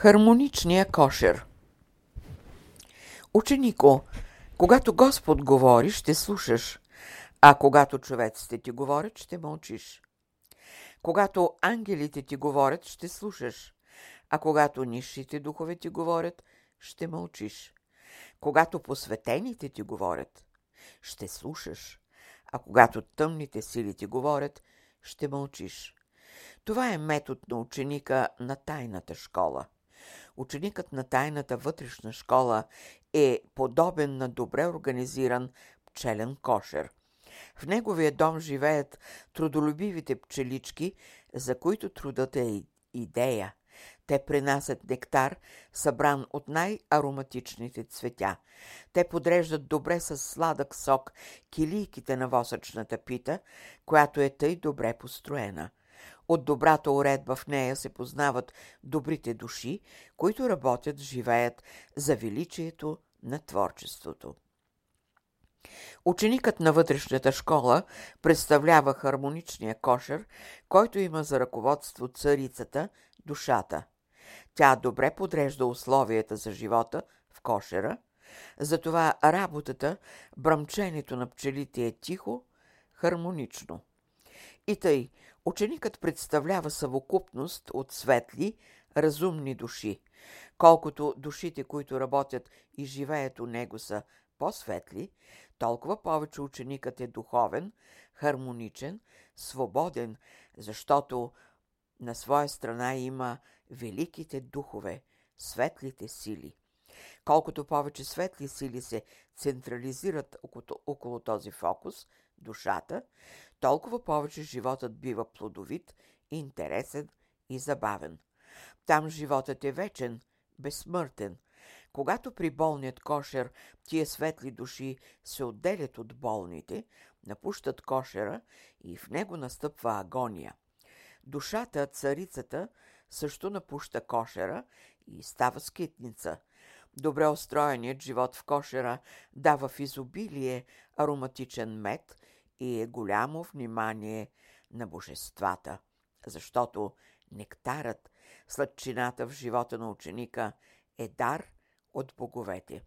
Хармоничния кошер Ученико, когато Господ говори, ще слушаш, а когато човеците ти говорят, ще мълчиш. Когато ангелите ти говорят, ще слушаш, а когато нишите духове ти говорят, ще мълчиш. Когато посветените ти говорят, ще слушаш, а когато тъмните сили ти говорят, ще мълчиш. Това е метод на ученика на тайната школа – Ученикът на тайната вътрешна школа е подобен на добре организиран пчелен кошер. В неговия дом живеят трудолюбивите пчелички, за които трудът е идея. Те принасят нектар, събран от най-ароматичните цветя. Те подреждат добре с сладък сок килийките на восъчната пита, която е тъй добре построена – от добрата уредба в нея се познават добрите души, които работят, живеят за величието на творчеството. Ученикът на вътрешната школа представлява хармоничния кошер, който има за ръководство царицата, душата. Тя добре подрежда условията за живота в кошера, затова работата, бръмченето на пчелите е тихо, хармонично. И тъй, Ученикът представлява съвокупност от светли, разумни души. Колкото душите, които работят и живеят у него са по-светли, толкова повече ученикът е духовен, хармоничен, свободен, защото на своя страна има великите духове, светлите сили. Колкото повече светли сили се централизират около, около този фокус, душата, толкова повече животът бива плодовит, интересен и забавен. Там животът е вечен, безсмъртен. Когато при болният кошер тия светли души се отделят от болните, напущат кошера и в него настъпва агония. Душата, царицата, също напуща кошера и става скитница. Добре устроеният живот в кошера дава в изобилие ароматичен мед и е голямо внимание на божествата, защото нектарът, сладчината в живота на ученика е дар от боговете.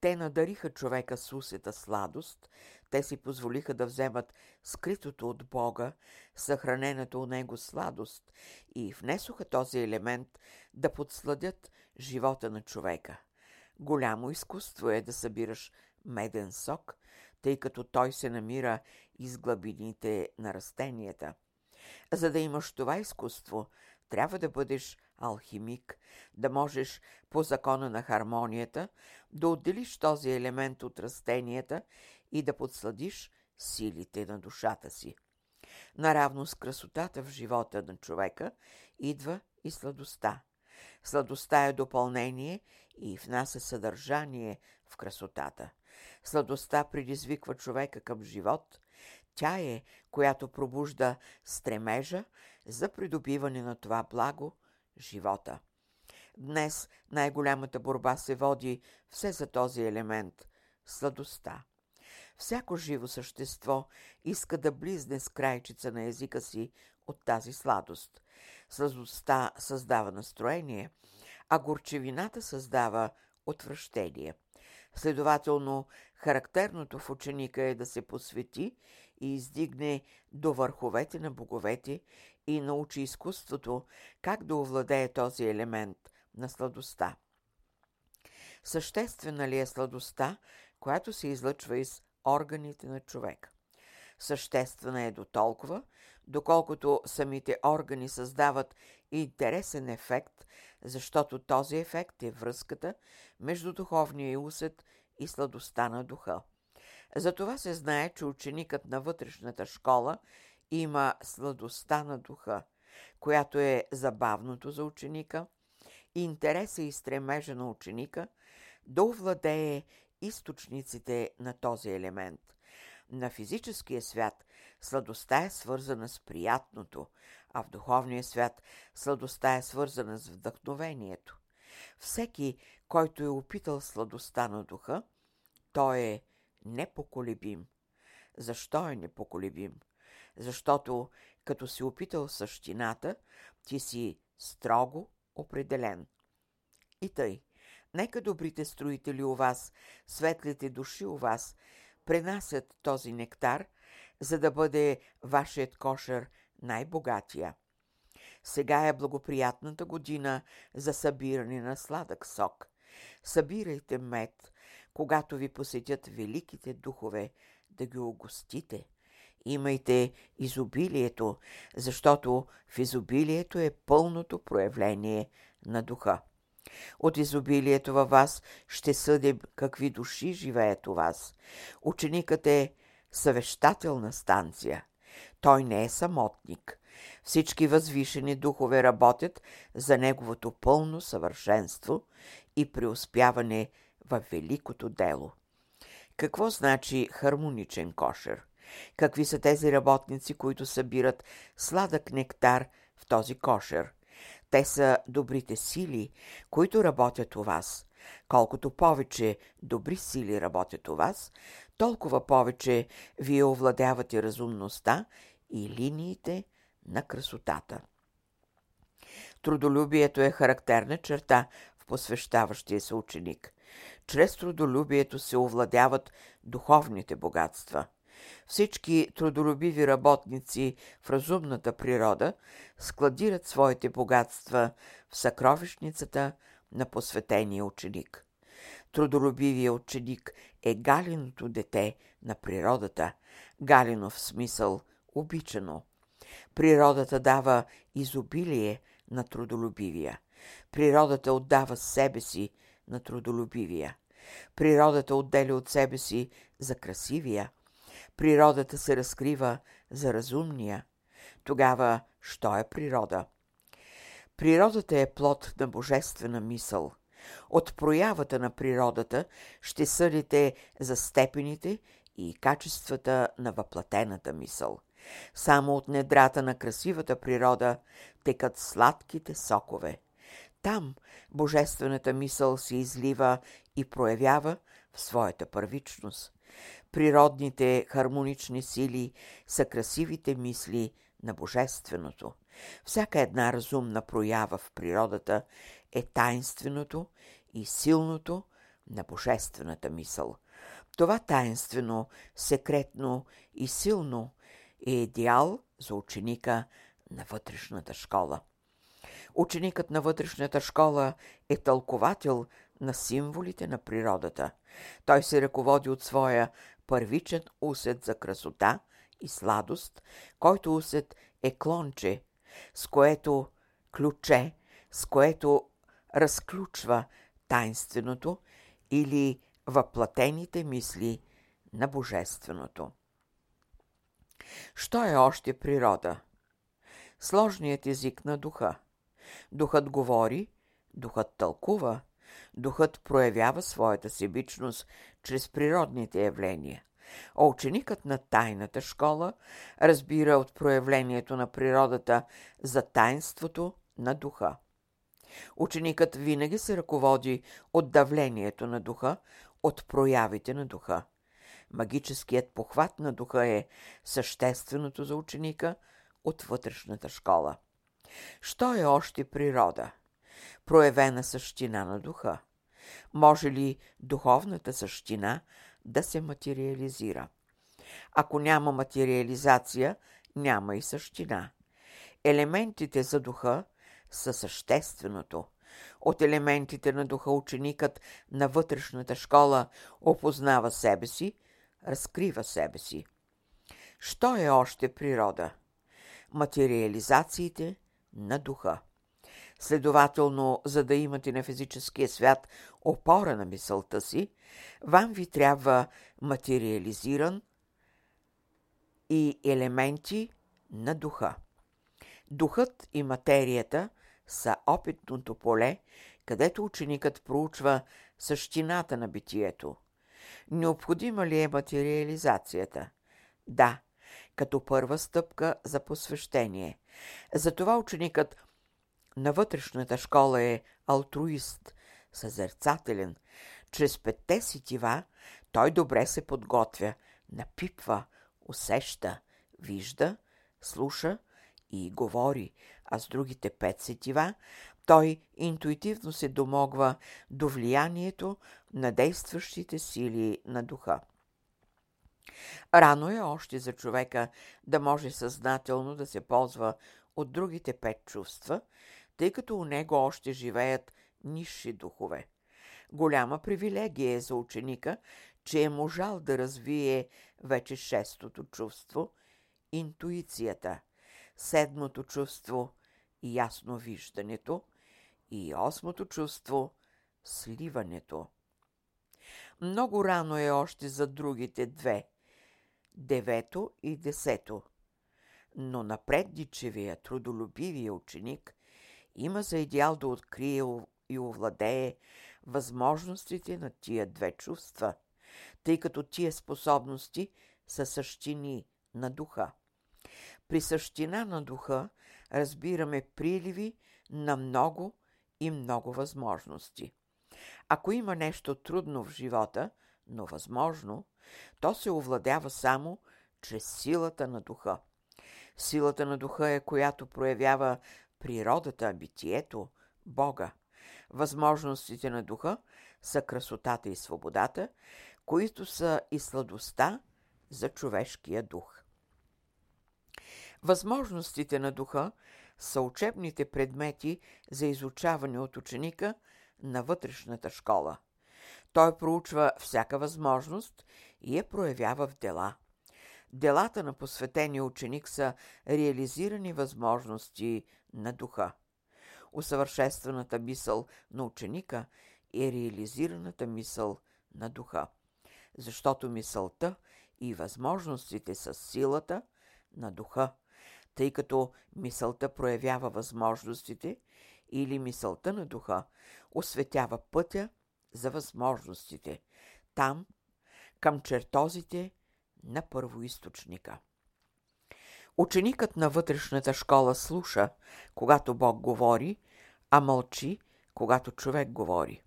Те надариха човека с усета сладост, те си позволиха да вземат скритото от Бога, съхранената у него сладост и внесоха този елемент да подсладят живота на човека. Голямо изкуство е да събираш меден сок, тъй като той се намира из глъбините на растенията. За да имаш това изкуство, трябва да бъдеш алхимик, да можеш по закона на хармонията да отделиш този елемент от растенията и да подсладиш силите на душата си. Наравно с красотата в живота на човека идва и сладостта. Сладостта е допълнение и внася съдържание в красотата. Сладостта предизвиква човека към живот. Тя е, която пробужда стремежа за придобиване на това благо – живота. Днес най-голямата борба се води все за този елемент – сладостта. Всяко живо същество иска да близне с крайчица на езика си от тази сладост. Сладостта създава настроение, а горчевината създава отвращение – Следователно, характерното в ученика е да се посвети и издигне до върховете на боговете и научи изкуството как да овладее този елемент на сладостта. Съществена ли е сладостта, която се излъчва из органите на човек? Съществена е до толкова, доколкото самите органи създават интересен ефект, защото този ефект е връзката между духовния усет и сладостта на духа. Затова се знае, че ученикът на вътрешната школа има сладостта на духа, която е забавното за ученика, интереса и стремежа на ученика да овладее източниците на този елемент. На физическия свят сладостта е свързана с приятното, а в духовния свят сладостта е свързана с вдъхновението. Всеки, който е опитал сладостта на духа, той е непоколебим. Защо е непоколебим? Защото като си опитал същината, ти си строго определен. И тъй, нека добрите строители у вас, светлите души у вас, пренасят този нектар, за да бъде вашият кошер най-богатия. Сега е благоприятната година за събиране на сладък сок. Събирайте мед, когато ви посетят великите духове, да ги огостите. Имайте изобилието, защото в изобилието е пълното проявление на духа. От изобилието във вас ще съдим какви души живеят у вас. Ученикът е съвещателна станция. Той не е самотник. Всички възвишени духове работят за неговото пълно съвършенство и преуспяване в великото дело. Какво значи хармоничен кошер? Какви са тези работници, които събират сладък нектар в този кошер? Те са добрите сили, които работят у вас. Колкото повече добри сили работят у вас, толкова повече вие овладявате разумността и линиите на красотата. Трудолюбието е характерна черта в посвещаващия се ученик. Чрез трудолюбието се овладяват духовните богатства. Всички трудолюбиви работници в разумната природа складират своите богатства в съкровищницата на посветения ученик. Трудолюбивият ученик е галиното дете на природата, галинов смисъл – обичано. Природата дава изобилие на трудолюбивия. Природата отдава себе си на трудолюбивия. Природата отделя от себе си за красивия. Природата се разкрива за разумния. Тогава, що е природа? Природата е плод на божествена мисъл. От проявата на природата ще съдите за степените и качествата на въплатената мисъл. Само от недрата на красивата природа текат сладките сокове. Там божествената мисъл се излива и проявява в своята първичност. Природните хармонични сили са красивите мисли на Божественото. Всяка една разумна проява в природата е тайнственото и силното на Божествената мисъл. Това тайнствено, секретно и силно е идеал за ученика на вътрешната школа. Ученикът на вътрешната школа е тълковател на символите на природата. Той се ръководи от своя първичен усет за красота и сладост, който усет е клонче, с което ключе, с което разключва тайнственото или въплатените мисли на Божественото. Що е още природа? Сложният език на духа. Духът говори, духът тълкува, духът проявява своята себичност чрез природните явления. А ученикът на тайната школа разбира от проявлението на природата за тайнството на духа. Ученикът винаги се ръководи от давлението на духа, от проявите на духа. Магическият похват на духа е същественото за ученика от вътрешната школа. Що е още природа? Проявена същина на духа. Може ли духовната същина да се материализира? Ако няма материализация, няма и същина. Елементите за духа са същественото. От елементите на духа ученикът на вътрешната школа опознава себе си, разкрива себе си. Що е още природа? Материализациите на духа. Следователно, за да имате на физическия свят опора на мисълта си, вам ви трябва материализиран и елементи на духа. Духът и материята са опитното поле, където ученикът проучва същината на битието. Необходима ли е материализацията? Да, като първа стъпка за посвещение. Затова ученикът на вътрешната школа е алтруист, съзерцателен. Чрез петте сетива той добре се подготвя, напипва, усеща, вижда, слуша и говори, а с другите пет сетива, той интуитивно се домогва до влиянието на действащите сили на духа. Рано е още за човека да може съзнателно да се ползва от другите пет чувства, тъй като у него още живеят нисши духове. Голяма привилегия е за ученика, че е можал да развие вече шестото чувство – интуицията, седмото чувство – ясно виждането и осмото чувство – сливането. Много рано е още за другите две – девето и десето. Но напредничевия, трудолюбивия ученик има за идеал да открие и овладее възможностите на тия две чувства, тъй като тия способности са същини на духа. При същина на духа разбираме приливи на много и много възможности. Ако има нещо трудно в живота, но възможно, то се овладява само чрез силата на духа. Силата на духа е, която проявява природата, битието, Бога. Възможностите на духа са красотата и свободата, които са и сладостта за човешкия дух. Възможностите на духа са учебните предмети за изучаване от ученика на вътрешната школа. Той проучва всяка възможност и я проявява в дела. Делата на посветения ученик са реализирани възможности на духа. Усъвършенстваната мисъл на ученика е реализираната мисъл на духа, защото мисълта и възможностите са силата на духа, тъй като мисълта проявява възможностите или мисълта на духа осветява пътя за възможностите, там, към чертозите на първоисточника. Ученикът на вътрешната школа слуша, когато Бог говори, а мълчи, когато човек говори.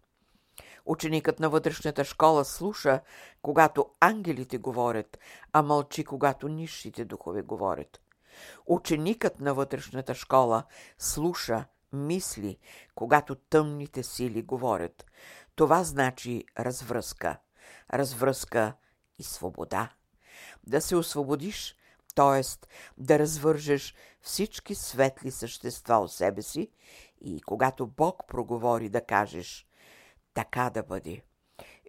Ученикът на вътрешната школа слуша, когато ангелите говорят, а мълчи, когато нищите духове говорят. Ученикът на вътрешната школа слуша, мисли, когато тъмните сили говорят. Това значи развръзка. Развръзка и свобода. Да се освободиш, т.е. да развържеш всички светли същества от себе си и когато Бог проговори да кажеш така да бъде.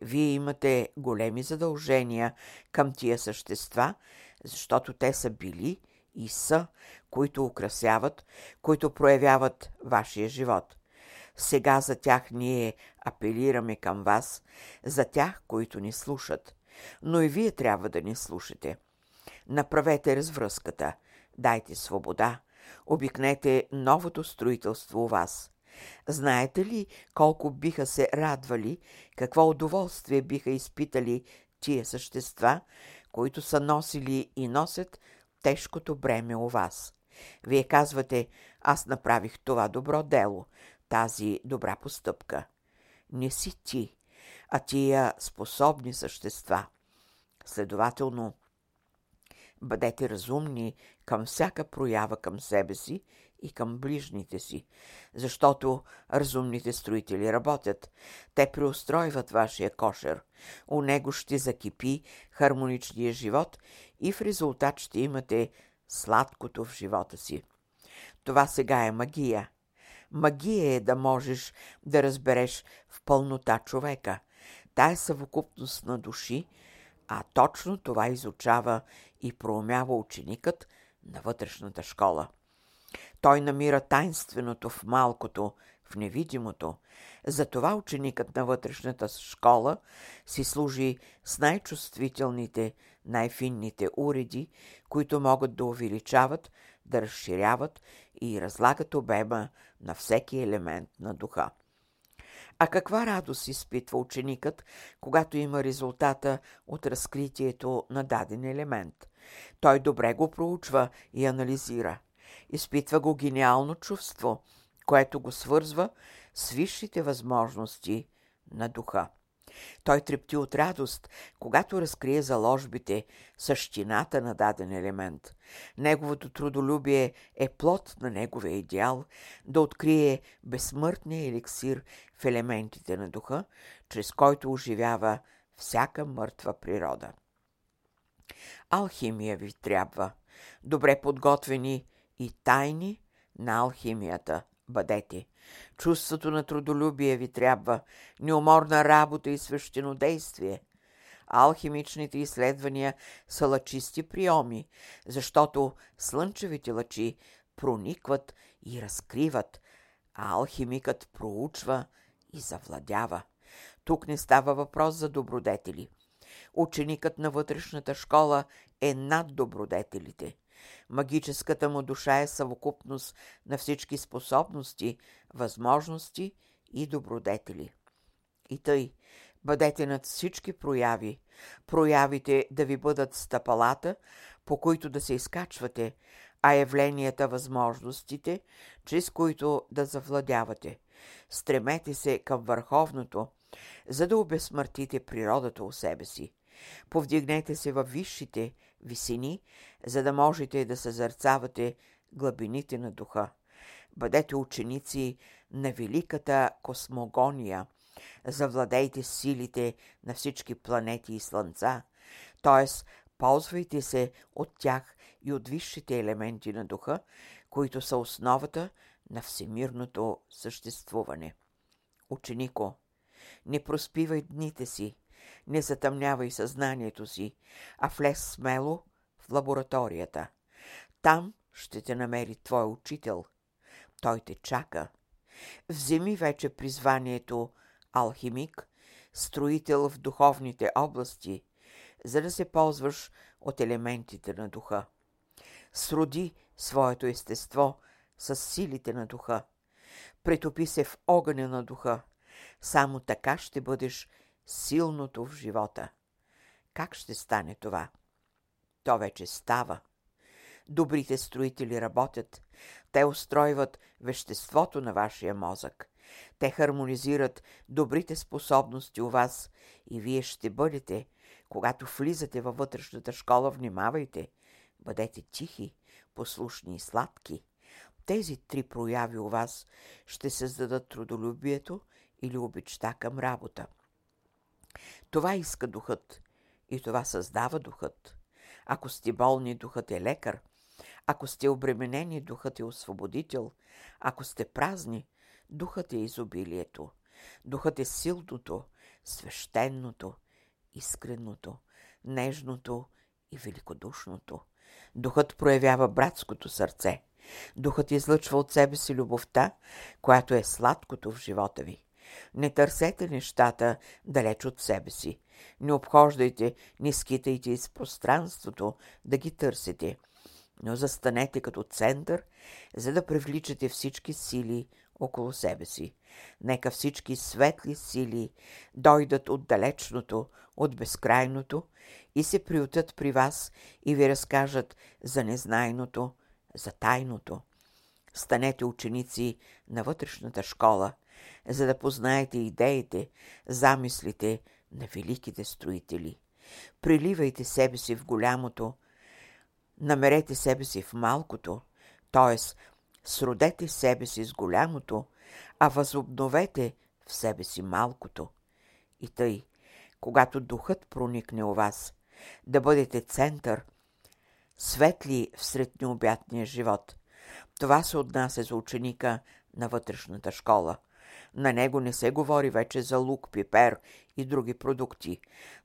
Вие имате големи задължения към тия същества, защото те са били и са, които украсяват, които проявяват вашия живот. Сега за тях ние апелираме към вас, за тях, които ни слушат. Но и вие трябва да ни слушате. Направете развръзката, дайте свобода, обикнете новото строителство у вас. Знаете ли колко биха се радвали, какво удоволствие биха изпитали тия същества, които са носили и носят тежкото бреме у вас. Вие казвате, аз направих това добро дело, тази добра постъпка. Не си ти, а тия способни същества. Следователно, бъдете разумни към всяка проява към себе си и към ближните си, защото разумните строители работят. Те преустройват вашия кошер. У него ще закипи хармоничния живот и в резултат ще имате сладкото в живота си. Това сега е магия. Магия е да можеш да разбереш в пълнота човека. Тая съвокупност на души, а точно това изучава и проумява ученикът на вътрешната школа. Той намира тайнственото в малкото, в невидимото. Затова ученикът на вътрешната школа си служи с най-чувствителните, най-финните уреди, които могат да увеличават, да разширяват и разлагат обема на всеки елемент на духа. А каква радост изпитва ученикът, когато има резултата от разкритието на даден елемент? Той добре го проучва и анализира – Изпитва го гениално чувство, което го свързва с висшите възможности на духа. Той трепти от радост, когато разкрие заложбите, същината на даден елемент. Неговото трудолюбие е плод на неговия идеал да открие безсмъртния еликсир в елементите на духа, чрез който оживява всяка мъртва природа. Алхимия ви трябва. Добре подготвени и тайни на алхимията бъдете. Чувството на трудолюбие ви трябва, неуморна работа и свещенодействие. Алхимичните изследвания са лъчисти приеми, защото слънчевите лъчи проникват и разкриват, а алхимикът проучва и завладява. Тук не става въпрос за добродетели. Ученикът на вътрешната школа е над добродетелите. Магическата му душа е съвокупност на всички способности, възможности и добродетели. И тъй, бъдете над всички прояви, проявите да ви бъдат стъпалата, по които да се изкачвате, а явленията възможностите, чрез които да завладявате. Стремете се към върховното, за да обезсмъртите природата у себе си. Повдигнете се във висшите висини, за да можете да съзърцавате глъбините на духа. Бъдете ученици на великата космогония. Завладейте силите на всички планети и слънца, т.е. ползвайте се от тях и от висшите елементи на духа, които са основата на всемирното съществуване. Ученико, не проспивай дните си, не затъмнявай съзнанието си, а влез смело в лабораторията. Там ще те намери твой учител. Той те чака. Вземи вече призванието алхимик, строител в духовните области, за да се ползваш от елементите на духа. Сроди своето естество с силите на духа. Претопи се в огъня на духа. Само така ще бъдеш силното в живота. Как ще стане това? То вече става. Добрите строители работят. Те устройват веществото на вашия мозък. Те хармонизират добрите способности у вас и вие ще бъдете, когато влизате във вътрешната школа, внимавайте. Бъдете тихи, послушни и сладки. Тези три прояви у вас ще създадат трудолюбието или обичта към работа. Това иска духът и това създава духът. Ако сте болни, духът е лекар. Ако сте обременени, духът е освободител. Ако сте празни, духът е изобилието. Духът е силното, свещеното, искреното, нежното и великодушното. Духът проявява братското сърце. Духът излъчва от себе си любовта, която е сладкото в живота ви. Не търсете нещата далеч от себе си. Не обхождайте, не скитайте из пространството да ги търсите, но застанете като център, за да привличате всички сили около себе си. Нека всички светли сили дойдат от далечното, от безкрайното и се приютат при вас и ви разкажат за незнайното, за тайното. Станете ученици на вътрешната школа, за да познаете идеите, замислите на великите строители. Приливайте себе си в голямото, намерете себе си в малкото, т.е. сродете себе си с голямото, а възобновете в себе си малкото. И тъй, когато духът проникне у вас, да бъдете център, светли всред необятния живот. Това се отнася за ученика на вътрешната школа – на него не се говори вече за лук, пипер и други продукти.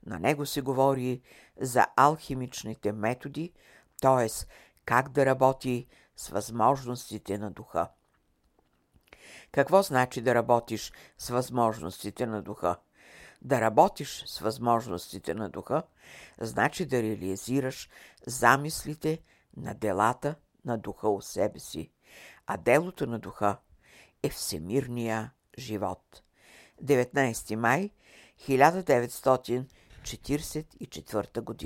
На него се говори за алхимичните методи, т.е. как да работи с възможностите на духа. Какво значи да работиш с възможностите на духа? Да работиш с възможностите на духа, значи да реализираш замислите на делата на духа у себе си. А делото на духа е всемирния живот. 19 май 1944 година.